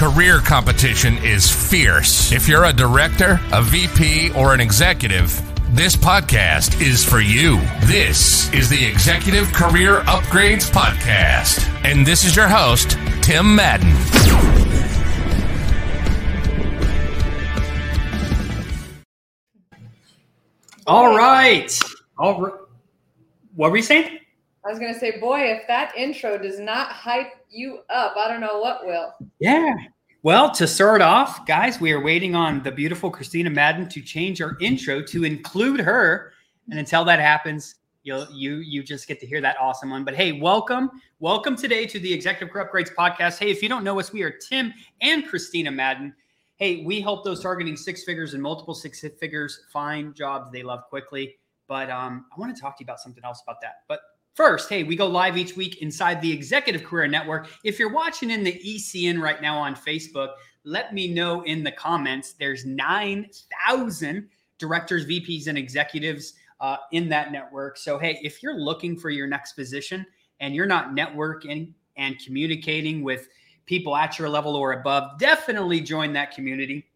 career competition is fierce. If you're a director, a VP, or an executive, this podcast is for you. This is the Executive Career Upgrades Podcast. And this is your host, Tim Madden. All right. All right. What were you saying? I was to say, boy, if that intro does not hype you up, I don't know what will. Yeah. Well, to start off, guys, we are waiting on the beautiful Christina Madden to change our intro to include her. And until that happens, you'll you you just get to hear that awesome one. But hey, welcome, welcome today to the Executive Career Upgrades podcast. Hey, if you don't know us, we are Tim and Christina Madden. Hey, we help those targeting six figures and multiple six figures find jobs they love quickly. But um, I want to talk to you about something else about that. But First, hey, we go live each week inside the Executive Career Network. If you're watching in the ECN right now on Facebook, let me know in the comments. There's 9,000 directors, VPs, and executives uh, in that network. So, hey, if you're looking for your next position and you're not networking and communicating with people at your level or above, definitely join that community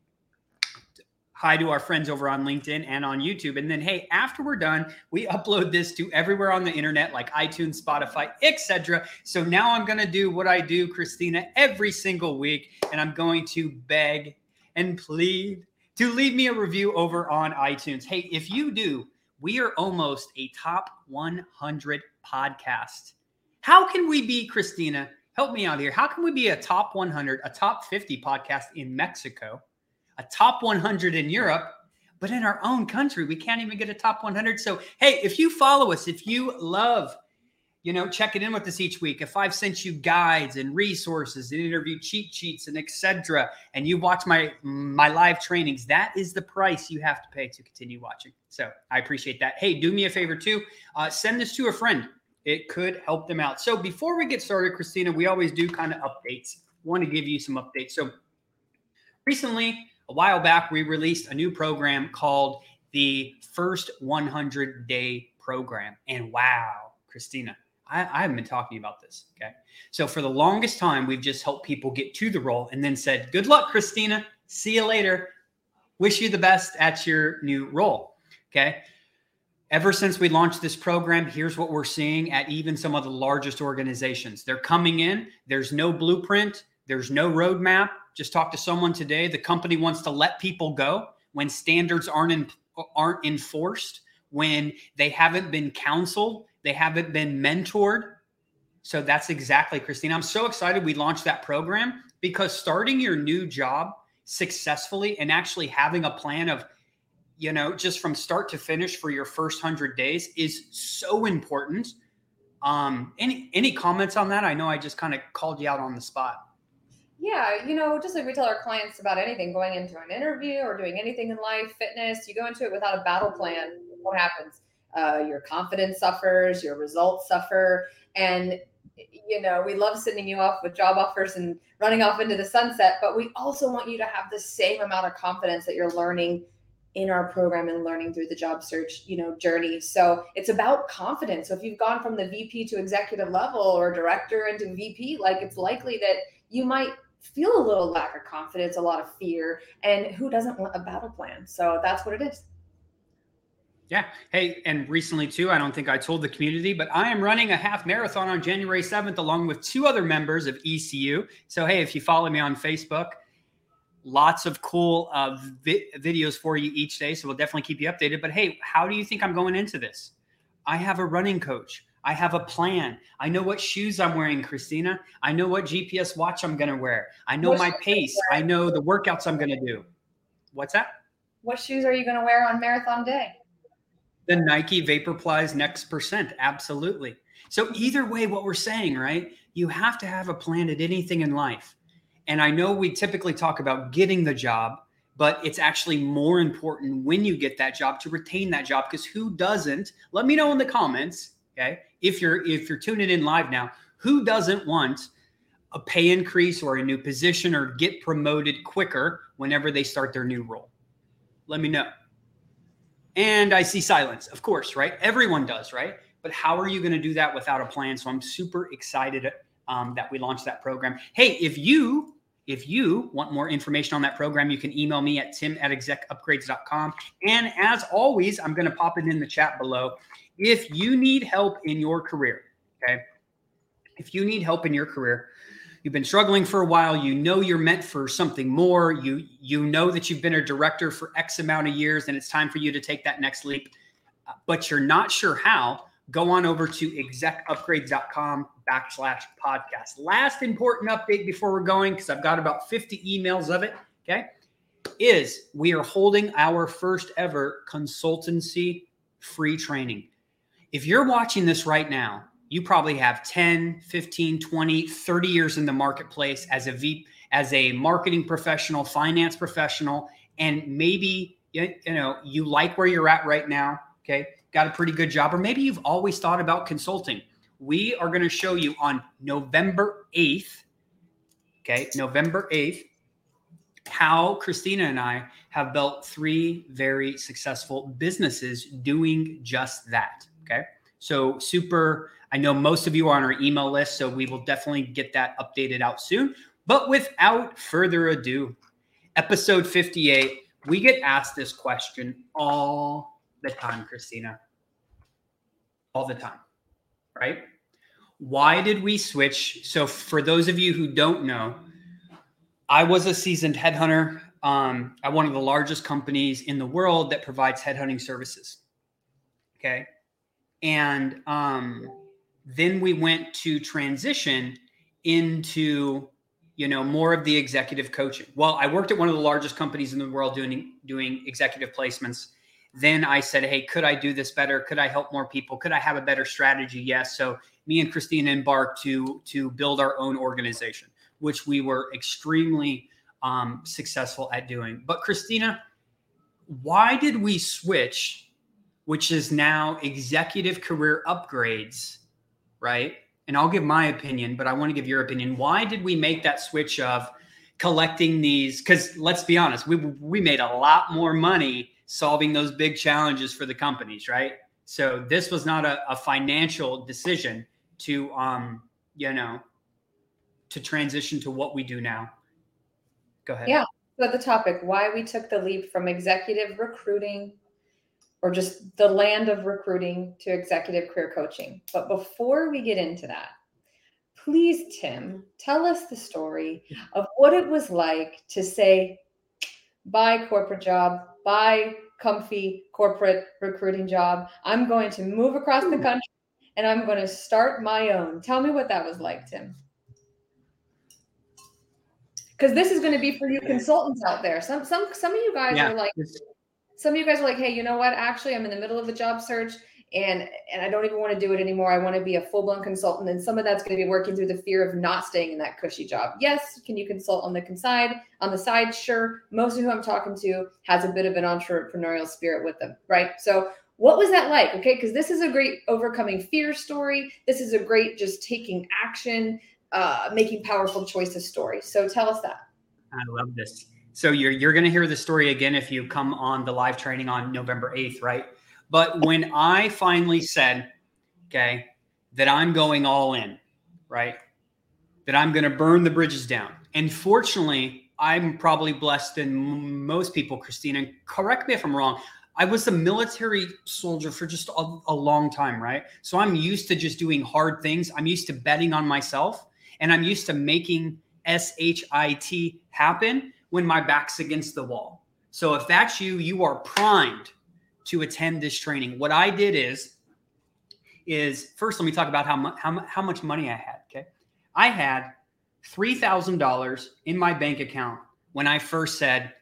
hi to our friends over on LinkedIn and on YouTube. And then, hey, after we're done, we upload this to everywhere on the internet, like iTunes, Spotify, etc. So now I'm going to do what I do, Christina, every single week, and I'm going to beg and plead to leave me a review over on iTunes. Hey, if you do, we are almost a top 100 podcast. How can we be, Christina? Help me out here. How can we be a top 100, a top 50 podcast in Mexico? A top 100 in Europe, but in our own country, we can't even get a top 100. So, hey, if you follow us, if you love, you know, checking in with us each week, if I've sent you guides and resources and interview cheat sheets and etc., and you watch my my live trainings, that is the price you have to pay to continue watching. So I appreciate that. Hey, do me a favor too. Uh, send this to a friend. It could help them out. So before we get started, Christina, we always do kind of updates. Want to give you some updates. So recently, a while back, we released a new program called the First 100 Day Program. And wow, Christina, I, I, haven't been talking about this. Okay. So for the longest time, we've just helped people get to the role and then said, Good luck, Christina. See you later. Wish you the best at your new role. Okay. Ever since we launched this program, here's what we're seeing at even some of the largest organizations. They're coming in, there's no blueprint, there's no roadmap, just talk to someone today. The company wants to let people go when standards aren't in, aren't enforced, when they haven't been counseled, they haven't been mentored. So that's exactly, Christine. I'm so excited we launched that program because starting your new job successfully and actually having a plan of, you know, just from start to finish for your first hundred days is so important. Um, any any comments on that? I know I just kind of called you out on the spot. Yeah, you know, just like we tell our clients about anything, going into an interview or doing anything in life, fitness, you go into it without a battle plan. What happens? Uh, your confidence suffers, your results suffer, and you know we love sending you off with job offers and running off into the sunset, but we also want you to have the same amount of confidence that you're learning in our program and learning through the job search you know journey so it's about confidence so if you've gone from the vp to executive level or director into vp like it's likely that you might feel a little lack of confidence, a lot of fear, and who doesn't want a battle plan? So that's what it is. Yeah. Hey, and recently too, I don't think I told the community, but I am running a half marathon on January 7th along with two other members of ECU. So, hey, if you follow me on Facebook, lots of cool uh, vi- videos for you each day. So, we'll definitely keep you updated. But hey, how do you think I'm going into this? I have a running coach. I have a plan. I know what shoes I'm wearing, Christina. I know what GPS watch I'm going to wear. I know what my pace. I know the workouts I'm going to do. What's that? What shoes are you going to wear on marathon day? The Nike Vaporflies Next Percent. Absolutely. So, either way, what we're saying, right? You have to have a plan at anything in life. And I know we typically talk about getting the job, but it's actually more important when you get that job to retain that job because who doesn't? Let me know in the comments, okay? If you're if you're tuning in live now, who doesn't want a pay increase or a new position or get promoted quicker whenever they start their new role? Let me know. And I see silence, of course, right? Everyone does, right? But how are you going to do that without a plan? So I'm super excited um, that we launched that program. Hey, if you if you want more information on that program, you can email me at tim at execupgrades.com. And as always, I'm going to pop it in the chat below. If you need help in your career, okay, if you need help in your career, you've been struggling for a while, you know you're meant for something more, you you know that you've been a director for X amount of years and it's time for you to take that next leap, but you're not sure how, go on over to execupgrades.com backslash podcast. Last important update before we're going, because I've got about 50 emails of it. Okay. Is we are holding our first ever consultancy free training. If you're watching this right now, you probably have 10, 15, 20, 30 years in the marketplace as a V as a marketing professional, finance professional, and maybe you know you like where you're at right now. Okay got a pretty good job, or maybe you've always thought about consulting. We are going to show you on November 8th, okay, November 8th, how Christina and I have built three very successful businesses doing just that. Okay. So, super. I know most of you are on our email list, so we will definitely get that updated out soon. But without further ado, episode 58, we get asked this question all the time, Christina. All the time, right? Why did we switch? So, for those of you who don't know, I was a seasoned headhunter um, at one of the largest companies in the world that provides headhunting services. Okay. And um, then we went to transition into you know more of the executive coaching well i worked at one of the largest companies in the world doing doing executive placements then I said, Hey, could I do this better? Could I help more people? Could I have a better strategy? Yes. So me and Christina embarked to to build our own organization, which we were extremely um, successful at doing. But Christina, why did we switch, which is now executive career upgrades, right? And I'll give my opinion, but I want to give your opinion. Why did we make that switch of collecting these? Because let's be honest, we we made a lot more money solving those big challenges for the companies, right? So this was not a, a financial decision to, um, you know, to transition to what we do now. Go ahead. Yeah. So the topic, why we took the leap from executive recruiting or just the land of recruiting to executive career coaching. But before we get into that, please, Tim, tell us the story of what it was like to say, bye corporate job, bye comfy corporate recruiting job. I'm going to move across the country and I'm going to start my own. Tell me what that was like, Tim. Because this is going to be for you consultants out there. Some some some of you guys yeah. are like some of you guys are like, hey, you know what? Actually, I'm in the middle of a job search and and I don't even want to do it anymore. I want to be a full blown consultant, and some of that's going to be working through the fear of not staying in that cushy job. Yes, can you consult on the side? On the side, sure. Most of who I'm talking to has a bit of an entrepreneurial spirit with them, right? So what was that like? Okay, because this is a great overcoming fear story. This is a great just taking action, uh, making powerful choices story. So tell us that. I love this. So you're you're going to hear the story again if you come on the live training on November 8th, right? But when I finally said, okay, that I'm going all in, right? That I'm going to burn the bridges down. And fortunately, I'm probably blessed than most people, Christina. Correct me if I'm wrong. I was a military soldier for just a, a, long time, right? So I'm used to just doing hard things. I'm used to betting on myself and I'm used to making SHIT happen when my back's against the wall. So if that's you, you are primed to attend this training. What I did is, is first let me talk about how much how, how much money I had. Okay, I had three thousand dollars in my bank account when I first said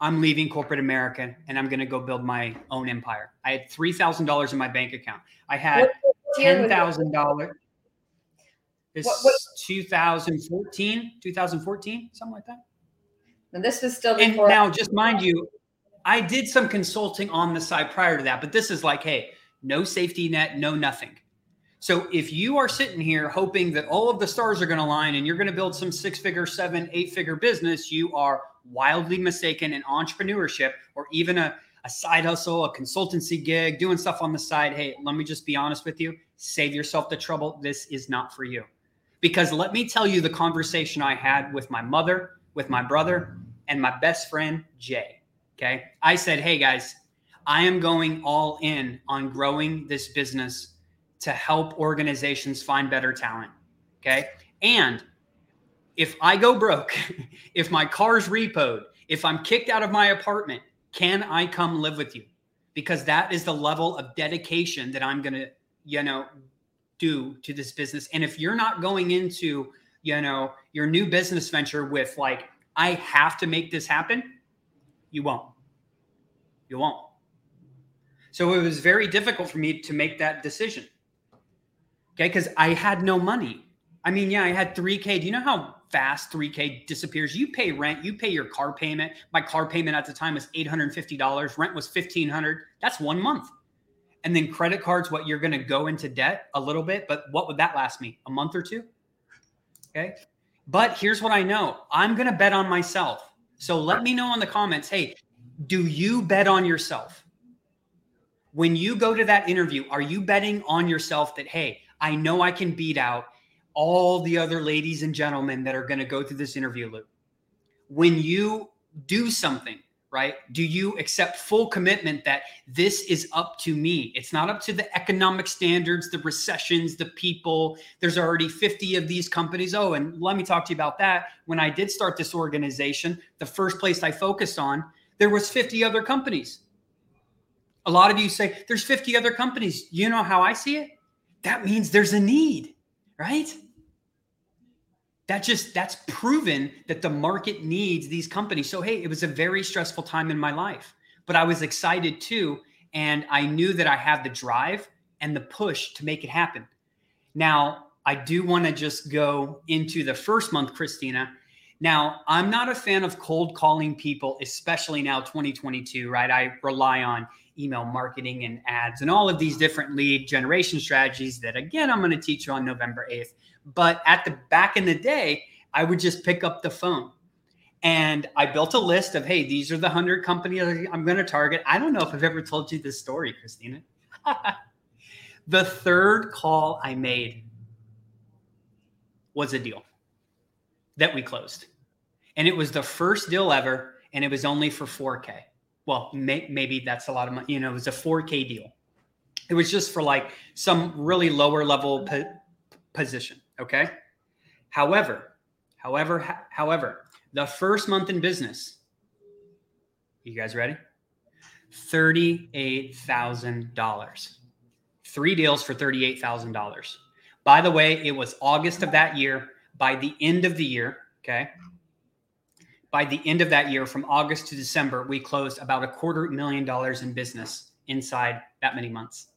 I'm leaving corporate America and I'm going to go build my own empire. I had three thousand dollars in my bank account. I had ten thousand dollars. This What- what- 2014, 2014, something like that. And this was still And before. now, just mind you, I did some consulting on the side prior to that, but this is like, hey, no safety net, no nothing. So if you are sitting here hoping that all of the stars are going to align and you're going to build some six figure, seven, eight figure business, you are wildly mistaken in entrepreneurship or even a, a side hustle, a consultancy gig, doing stuff on the side. Hey, let me just be honest with you. Save yourself the trouble. This is not for you. Because let me tell you the conversation I had with my mother, with my brother, and my best friend, Jay. Okay. I said, hey guys, I am going all in on growing this business to help organizations find better talent. Okay. And if I go broke, if my car's repoed, if I'm kicked out of my apartment, can I come live with you? Because that is the level of dedication that I'm going to, you know, do to this business. And if you're not going into, you know, your new business venture with like, I have to make this happen, you won't. You won't. So it was very difficult for me to make that decision. Okay. Cause I had no money. I mean, yeah, I had 3K. Do you know how fast 3K disappears? You pay rent, you pay your car payment. My car payment at the time was $850. Rent was 1500 That's one month. And then credit cards, what you're going to go into debt a little bit, but what would that last me? A month or two? Okay. But here's what I know I'm going to bet on myself. So let me know in the comments hey, do you bet on yourself? When you go to that interview, are you betting on yourself that, hey, I know I can beat out all the other ladies and gentlemen that are going to go through this interview loop? When you do something, right? Do you accept full commitment that this is up to me? It's not up to the economic standards, the recessions, the people. There's already 50 of these companies. Oh, and let me talk to you about that. When I did start this organization, the first place I focused on, there was 50 other companies. A lot of you say there's 50 other companies. You know how I see it? That means there's a need, right? That just that's proven that the market needs these companies. So hey it was a very stressful time in my life but i was excited too and i knew that i had the drive and the push to make it happen. Now i do want to just go into the first month christina. Now i'm not a fan of cold calling people especially now 2022 right? I rely on email marketing and ads and all of these different lead generation strategies that again i'm going to teach you on november 8th but at the back in the day, I would just pick up the phone and I built a list of, hey, these are the 100 companies I'm going to target. I don't know if I've ever told you this story, Christina. the third call I made was a deal that we closed. And it was the first deal ever. And it was only for 4K. Well, may, maybe that's a lot of money. You know, it was a 4K deal. It was just for like some really lower level po- position. Okay. However, however, however, the first month in business, you guys ready? $38,000. Three deals for $38,000. By the way, it was August of that year. By the end of the year, okay, by the end of that year, from August to December, we closed about a quarter million dollars in business inside that many months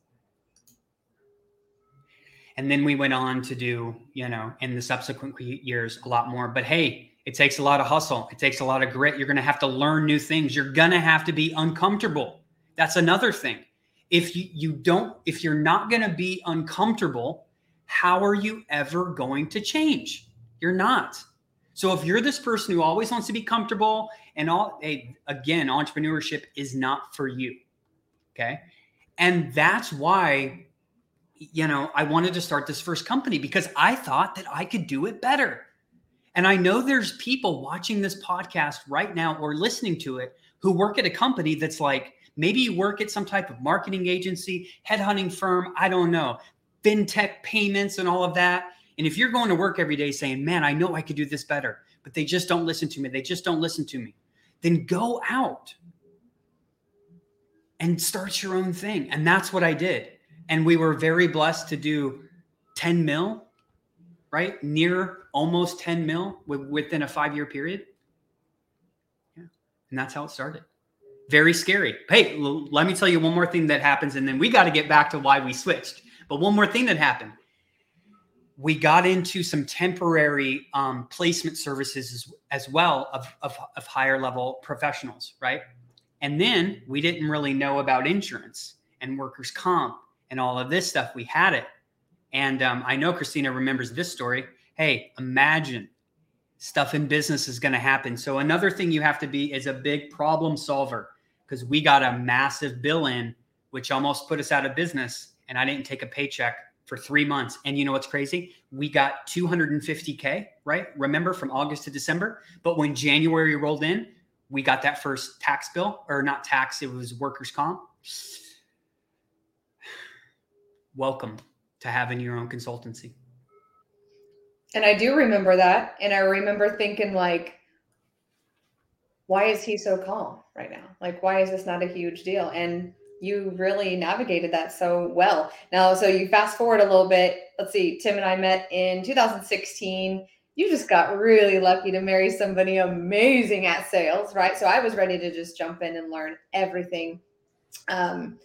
and then we went on to do you know in the subsequent years a lot more. But hey it takes a lot of hustle. It takes a lot of grit. You're going to have to learn new things. You're going to have to be uncomfortable. That's another thing. If you, you don't if you're not going to be uncomfortable how are you ever going to change? You're not. So if you're this person who always wants to be comfortable and all hey, again entrepreneurship is not for you okay? And that's why you know, I wanted to start this first company because I thought that I could do it better. And I know there's people watching this podcast right now or listening to it who work at a company that's like, maybe you work at some type of marketing agency, headhunting firm, I don't know, fintech payments and all of that. And if you're going to work every day saying, man, I know I could do this better, but they just don't listen to me, they just don't listen to me, then go out and start your own thing. And that's what I did and we were very blessed to do 10 mil right? Near almost 10 mil within a five year period. Yeah. And that's how it started. Very scary. Hey l- let me tell you one more thing that happens and then we got to get back to why we switched. But one more thing that happened. We got into some temporary um, placement services as, as well of, of, of higher level professionals, right? And then we didn't really know about insurance and workers' comp and all of this stuff. We had it. And um, I know Christina remembers this story. Hey, imagine stuff in business is going to happen. So, another thing you have to be is a big problem solver because we got a massive bill in, which almost put us out of business. And I didn't take a paycheck for three months. And you know what's crazy? We got 250K, right? Remember from August to December. But when January rolled in, we got that first tax bill, or not tax, it was workers' comp. Welcome to having your own consultancy. And I do remember that. And I remember thinking, like, why is he so calm right now? Like, why is this not a huge deal? And you really navigated that so well. Now, so you fast forward a little bit. Let's see, Tim and I met in 2016. You just got really lucky to marry somebody amazing at sales, right? So I was ready to just jump in and learn everything. Um,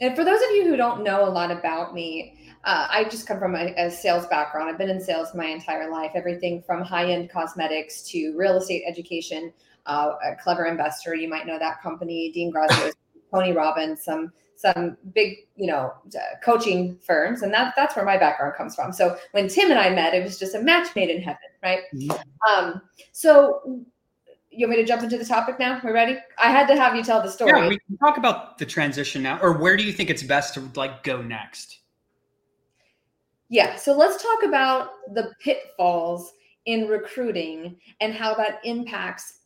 and for those of you who don't know a lot about me, uh, I just come from a, a, sales background. I've been in sales my entire life, everything from high end cosmetics to real estate education. Uh, a clever investor, you might know that company, Dean Graziosi Tony Robbins, some some big, you know, uh, coaching firms, and that that's where my background comes from. So when Tim and I met, it was just a match made in heaven, right? Mm-hmm. Um, so you want me to jump into the topic now? We're ready. I had to have you tell the story. Yeah, we can talk about the transition now, or where do you think it's best to like go next? Yeah, so let's talk about the pitfalls in recruiting and how that impacts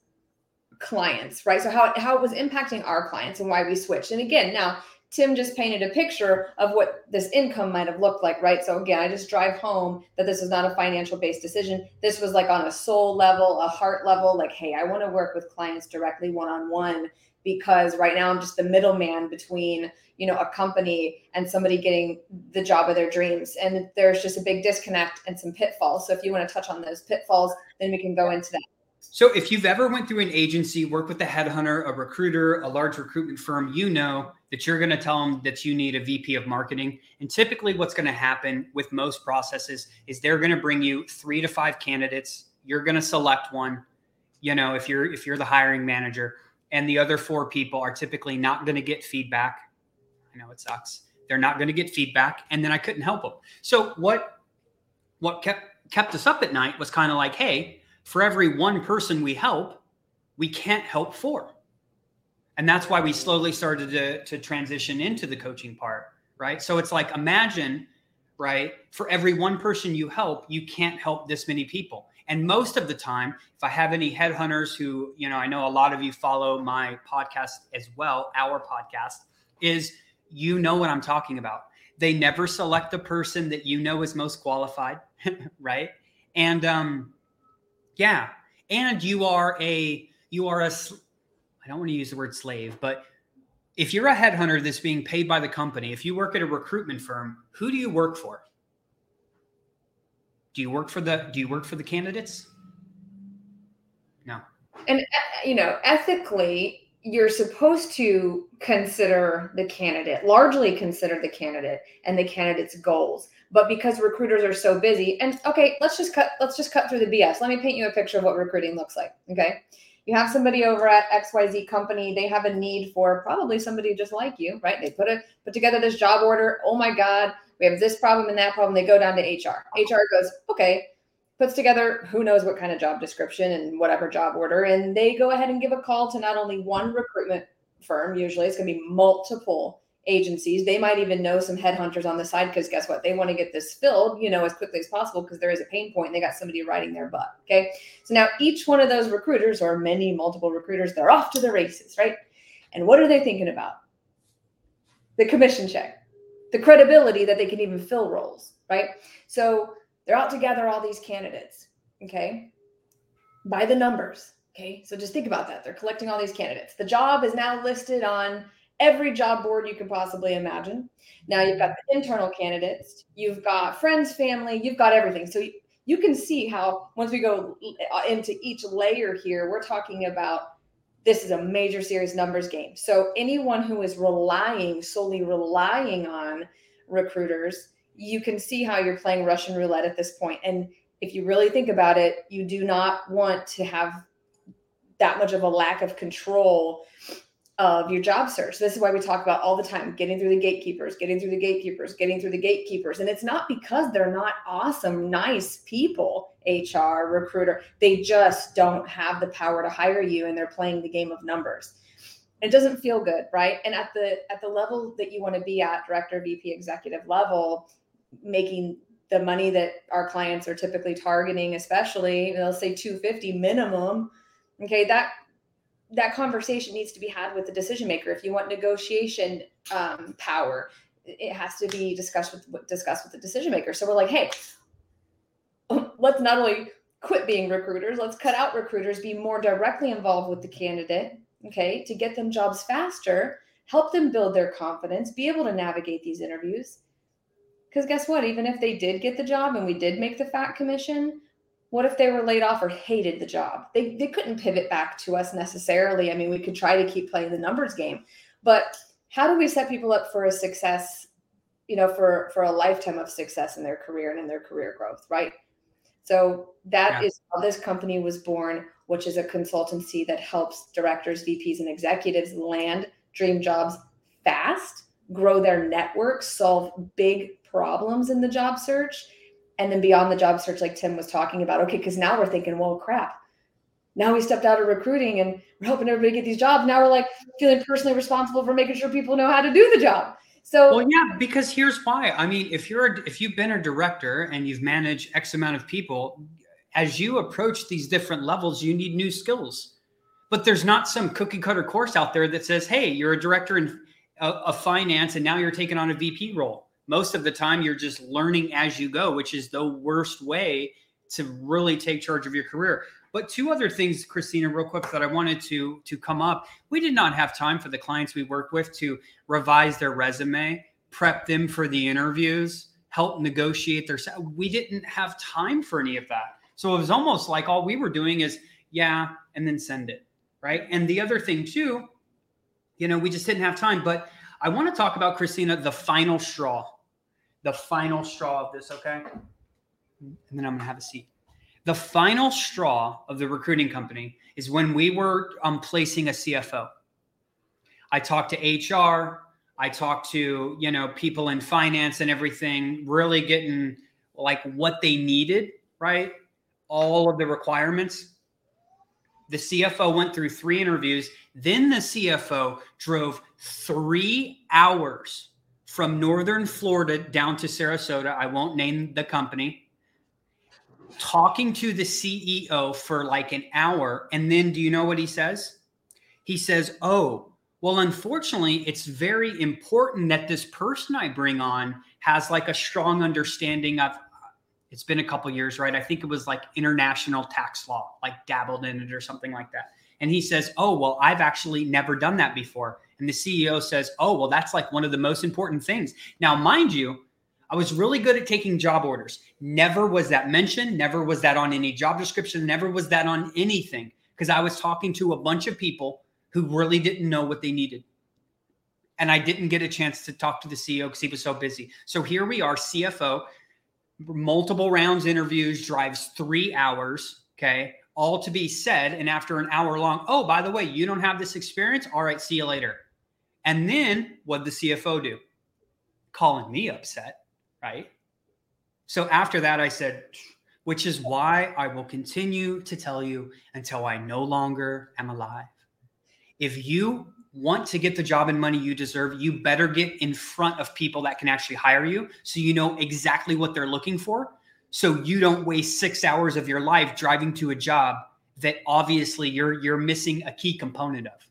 clients, right? So how, how it was impacting our clients and why we switched. And again, now Tim just painted a picture of what this income might have looked like, right? So again, I just drive home that this is not a financial based decision. This was like on a soul level, a heart level, like, hey, I want to work with clients directly one on one because right now I'm just the middleman between, you know, a company and somebody getting the job of their dreams. And there's just a big disconnect and some pitfalls. So if you want to touch on those pitfalls, then we can go into that. So if you've ever went through an agency, worked with a headhunter, a recruiter, a large recruitment firm, you know that you're going to tell them that you need a VP of marketing. And typically what's going to happen with most processes is they're going to bring you 3 to 5 candidates. You're going to select one, you know, if you're if you're the hiring manager and the other four people are typically not going to get feedback. I know it sucks. They're not going to get feedback and then I couldn't help them. So what what kept kept us up at night was kind of like, hey, for every one person we help, we can't help four. And that's why we slowly started to, to transition into the coaching part, right? So it's like imagine, right? For every one person you help, you can't help this many people. And most of the time, if I have any headhunters who, you know, I know a lot of you follow my podcast as well, our podcast, is you know what I'm talking about. They never select the person that you know is most qualified, right? And um, yeah. And you are a you are a I don't want to use the word slave, but if you're a headhunter that's being paid by the company, if you work at a recruitment firm, who do you work for? Do you work for the do you work for the candidates? No. And uh, you know, ethically, you're supposed to consider the candidate, largely consider the candidate and the candidate's goals. But because recruiters are so busy and okay let's just cut let's just cut through the bs let me paint you a picture of what recruiting looks like okay? You have somebody over at xyz company they have a need for probably somebody just like you right? They put a put together this job order oh my god we have this problem and that problem they go down to hr hr goes okay puts together who knows what kind of job description and whatever job order and they go ahead and give a call to not only one recruitment firm usually it's going to be multiple agencies. They might even know some headhunters on the side because guess what? They want to get this filled, you know, as quickly as possible because there is a pain point and they got somebody riding their butt. Okay. So now each one of those recruiters or many multiple recruiters, they're off to the races, right? And what are they thinking about? The commission check, the credibility that they can even fill roles, right? So they're out to gather all these candidates, okay, by the numbers. Okay. So just think about that. They're collecting all these candidates. The job is now listed on every job board you can possibly imagine. Now you've got the internal candidates, you've got friends, family, you've got everything. So you, can see how once we go into each layer here, we're talking about this is a major serious numbers game. So anyone who is relying solely relying on recruiters, you can see how you're playing Russian roulette at this point. And if you really think about it, you do not want to have that much of a lack of control of your job search. This is why we talk about all the time getting through the gatekeepers, getting through the gatekeepers, getting through the gatekeepers. And it's not because they're not awesome, nice people, HR, recruiter. They just don't have the power to hire you and they're playing the game of numbers. It doesn't feel good, right? And at the at the level that you want to be at, director, VP, executive level, making the money that our clients are typically targeting, especially, they'll say 250 minimum. Okay, that that conversation needs to be had with the decision maker. If you want negotiation um, power, it has to be discussed with discussed with the decision maker. So we're like, hey, let's not only quit being recruiters, let's cut out recruiters, be more directly involved with the candidate, okay, to get them jobs faster, help them build their confidence, be able to navigate these interviews. Because guess what? Even if they did get the job and we did make the fat commission, what if they were laid off or hated the job? They, they couldn't pivot back to us necessarily. I mean, we could try to keep playing the numbers game, but how do we set people up for a success, you know, for, for a lifetime of success in their career and in their career growth, right? So that yeah. is how this company was born, which is a consultancy that helps directors, VPs, and executives land dream jobs fast, grow their network, solve big problems in the job search, and then beyond the job search like tim was talking about okay because now we're thinking well crap. Now we stepped out of recruiting and we're helping everybody get these jobs. Now we're like feeling personally responsible for making sure people know how to do the job. So well yeah because here's why. I mean if you're a, if you've been a director and you've managed x amount of people as you approach these different levels you need new skills. But there's not some cookie cutter course out there that says hey you're a director uh, of finance and now you're taking on a vp role most of the time you're just learning as you go, which is the worst way to really take charge of your career. But two other things, Christina, real quick, that I wanted to to come up. We did not have time for the clients we work with to revise their resume, prep them for the interviews, help negotiate their. We didn't have time for any of that. So it was almost like all we were doing is, yeah, and then send it, right? And the other thing too, you know, we just didn't have time. But I want to talk about Christina, the final straw the final straw of this, okay? And then I'm gonna have a seat. The final straw of the recruiting company is when we were um, placing a CFO. I talked to HR, I talked to you know people in finance and everything, really getting like what they needed, right? All of the requirements. The CFO went through three interviews. Then the CFO drove three hours from northern Florida down to Sarasota. I won't name the company. Talking to the CEO for like an hour. And then do you know what he says? He says, Oh, well, unfortunately, it's very important that this person I bring on has like a strong understanding of it's been a couple years, right? I think it was like international tax law, like dabbled in it or something like that. And he says, Oh, well, I've actually never done that before. And the CEO says, Oh, well, that's like one of the most important things. Now, mind you, I was really good at taking job orders. Never was that mentioned. Never was that on any job description. Never was that on anything because I was talking to a bunch of people who really didn't know what they needed. And I didn't get a chance to talk to the CEO because he was so busy. So here we are, CFO, multiple rounds interviews, drives three hours. Okay all to be said. And after an hour long, oh, by the way, you don't have this experience. All right, see you later. And then what the CFO do? Calling me upset, right? So after that, I said, which is why I will continue to tell you until I no longer am alive. If you want to get the job and money you deserve, you better get in front of people that can actually hire you so you know exactly what they're looking for. So you don't waste six hours of your life driving to a job that obviously you're you're missing a key component of.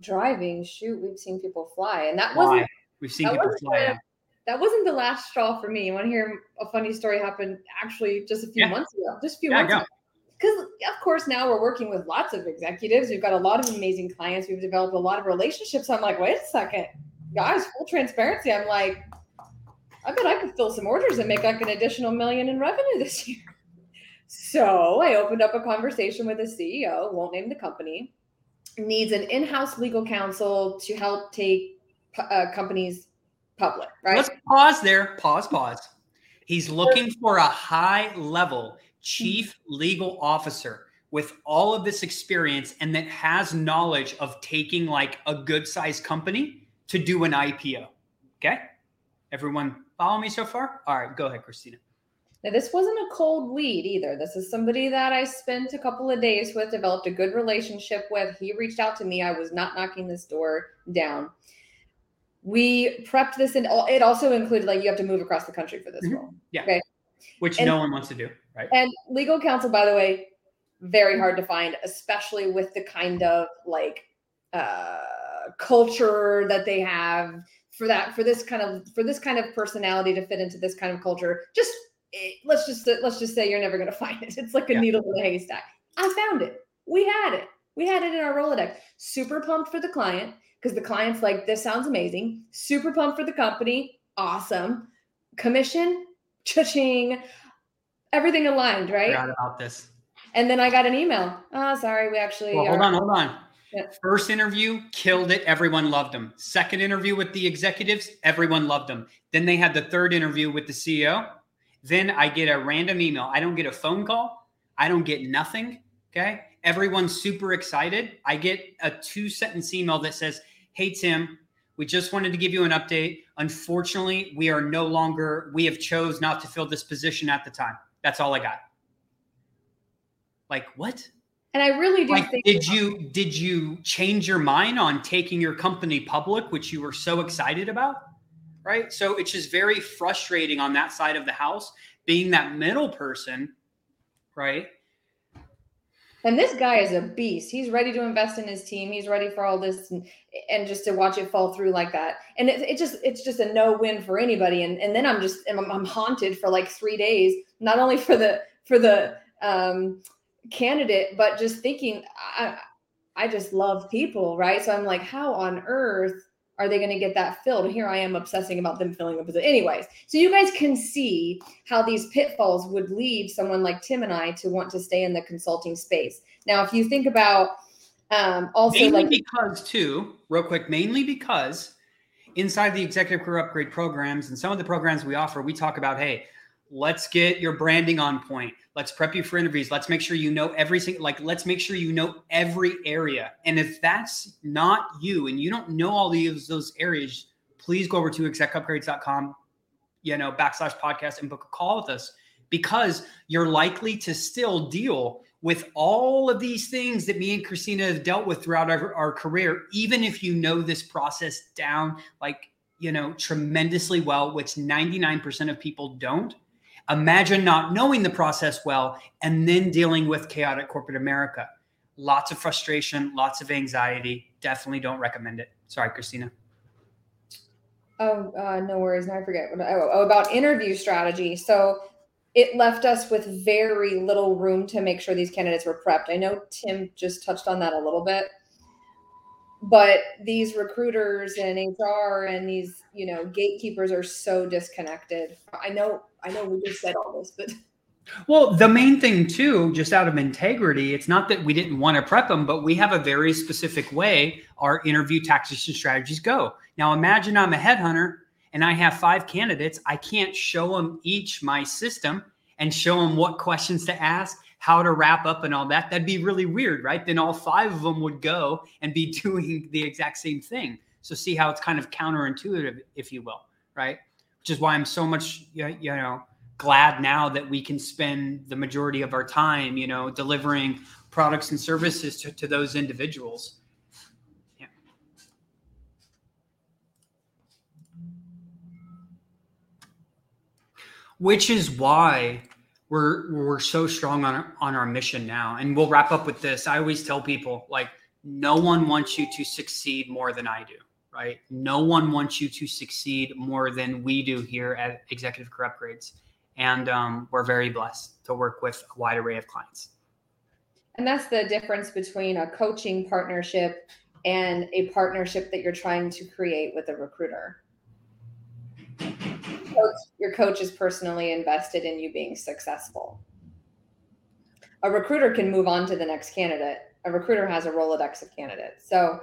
Driving? Shoot we've seen people fly and that fly. wasn't we've seen people fly the, that wasn't the last straw for me. You want to hear a funny story happen actually just a few yeah. months ago just a few yeah, months ago because of course now we're working with lots of executives we've got a lot of amazing clients we've developed a lot of relationships i'm like wait a second guys full transparency i'm like I bet I could fill some orders and make like an additional million in revenue this year. So I opened up a conversation with a CEO, won't name the company, needs an in house legal counsel to help take uh, companies public, right? Let's pause there. Pause, pause. He's looking for a high level chief legal officer with all of this experience and that has knowledge of taking like a good sized company to do an IPO. Okay. Everyone follow me so far? All right, go ahead, Christina. Now, this wasn't a cold lead either. This is somebody that I spent a couple of days with, developed a good relationship with. He reached out to me. I was not knocking this door down. We prepped this, and it also included like you have to move across the country for this Mhm. role. Yeah. Okay. Which And- no one wants to do, right? And legal counsel, by the way, very hard to find, especially with the kind of like uh, culture that they have for that for this kind of for this kind of personality to fit into this kind of culture. Just eh, let's just let's just say you're never going to find it. It's like a Yeah. needle in a haystack. I found it. We had it. We had it in our Rolodex. Super pumped for the client because the client's like, this sounds amazing. Super pumped for the company. Awesome. Commission, cha-ching, everything aligned, right? Forgot about this. And then I got an email. Oh, sorry, we actually. Well, hold are- on, hold on. Yeah. First interview, killed it. Everyone loved him. Second interview with the executives, everyone loved him. Then they had the third interview with the CEO. Then I get a random email. I don't get a phone call. I don't get nothing. Okay. Everyone's super excited. I get a two sentence email that says, Hey, Tim, we just wanted to give you an update. Unfortunately, we are no longer, we have chose not to fill this position at the time. That's all I got. Like, what? And I really do like think. did you did you change your mind on taking your company public which you were so excited about right so it's just very frustrating on that side of the house being that middle person right And this guy is a beast. He's ready to invest in his team. He's ready for all this, and, and just to watch it fall through like that. And it, it just it's just a no win for anybody. And and then I'm just I'm, I'm haunted for like three days, not only for the for the um, candidate, but just thinking I I just love people, right? So I'm like, how on earth are they going to get that filled? Here I am obsessing about them filling a position. Anyways, so you guys can see how these pitfalls would lead someone like Tim and I to want to stay in the consulting space. Now, if you think about um, also mainly like because too real quick mainly because inside the executive career upgrade programs and some of the programs we offer we talk about hey let's get your branding on point. Let's prep you for interviews. Let's make sure you know every single like let's make sure you know every area. And if that's not you and you don't know all these those areas please go over to execupgrades.com you know backslash podcast and book a call with us because you're likely to still deal with all of these things that me and Christina have dealt with throughout our, our career, even if you know this process down like, you know, tremendously well, which 99% of people don't. Imagine not knowing the process well and then dealing with chaotic corporate America. Lots of frustration, lots of anxiety. Definitely don't recommend it. Sorry, Christina. oh uh, no worries, now I forget oh, oh about interview strategy. So it left us with very little room to make sure these candidates were prepped. I know Tim just touched on that a little bit. But these recruiters and HR and these, you know, gatekeepers are so disconnected. I know, I know we just said all this, but Well, the main thing too, just out of integrity, it's not that we didn't want to prep them, but we have a very specific way our interview tactics and strategies go. Now, imagine I'm a headhunter and I have five candidates. I can't show them each my system and show them what questions to ask, how to wrap up, and all that. That'd be really weird, right? Then all five of them would go and be doing the exact same thing. So see how it's kind of counterintuitive, if you will, right? Which is why I'm so much, you know, glad now that we can spend the majority of our time, you know, delivering products and services to, to those individuals. Which is why we're we're so strong on our, on our mission now. And we'll wrap up with this. I always tell people like no one wants you to succeed more than I do, right? No one wants you to succeed more than we do here at Executive Career Upgrades and um, we're very blessed to work with a wide array of clients. And that's the difference between a coaching partnership and a partnership that you're trying to create with a recruiter. Your coach is personally invested in you being successful. A recruiter can move on to the next candidate. A recruiter has a Rolodex of candidates. So,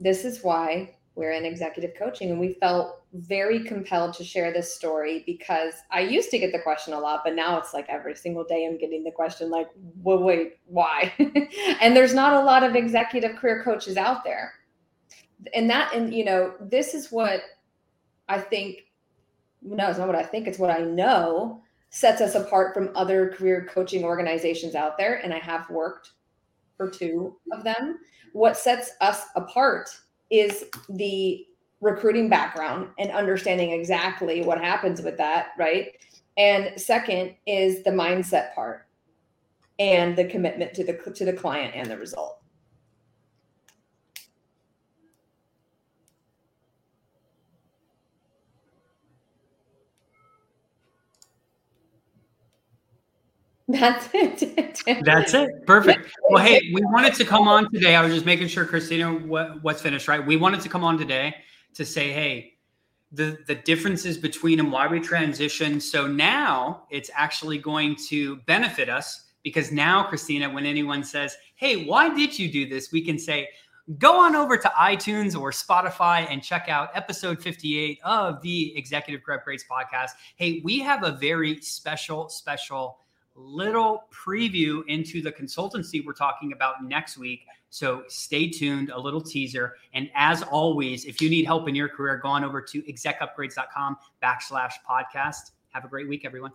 this is why we're in executive coaching and we felt very compelled to share this story because I used to get the question a lot, but now it's like every single day I'm getting the question like, well, wait, why? and there's not a lot of executive career coaches out there. And that, and you know, this is what I think, no, it's not what I think, it's what I know sets us apart from other career coaching organizations out there. And I have worked for two of them. What sets us apart is the recruiting background and understanding exactly what happens with that, right? And second is the mindset part and the commitment to the to the client and the result. That's it. That's it. Perfect. Well, hey, we wanted to come on today. I was just making sure, Christina, what, what's finished, right? We wanted to come on today to say, hey, the the differences between and why we transition. So now it's actually going to benefit us because now, Christina, when anyone says, hey, why did you do this? We can say, go on over to iTunes or Spotify and check out episode 58 of the Executive Career Upgrades podcast. Hey, we have a very special, special little preview into the consultancy we're talking about next week. So stay tuned, a little teaser. And as always, if you need help in your career, go on over to execupgrades.com backslash podcast. Have a great week, everyone.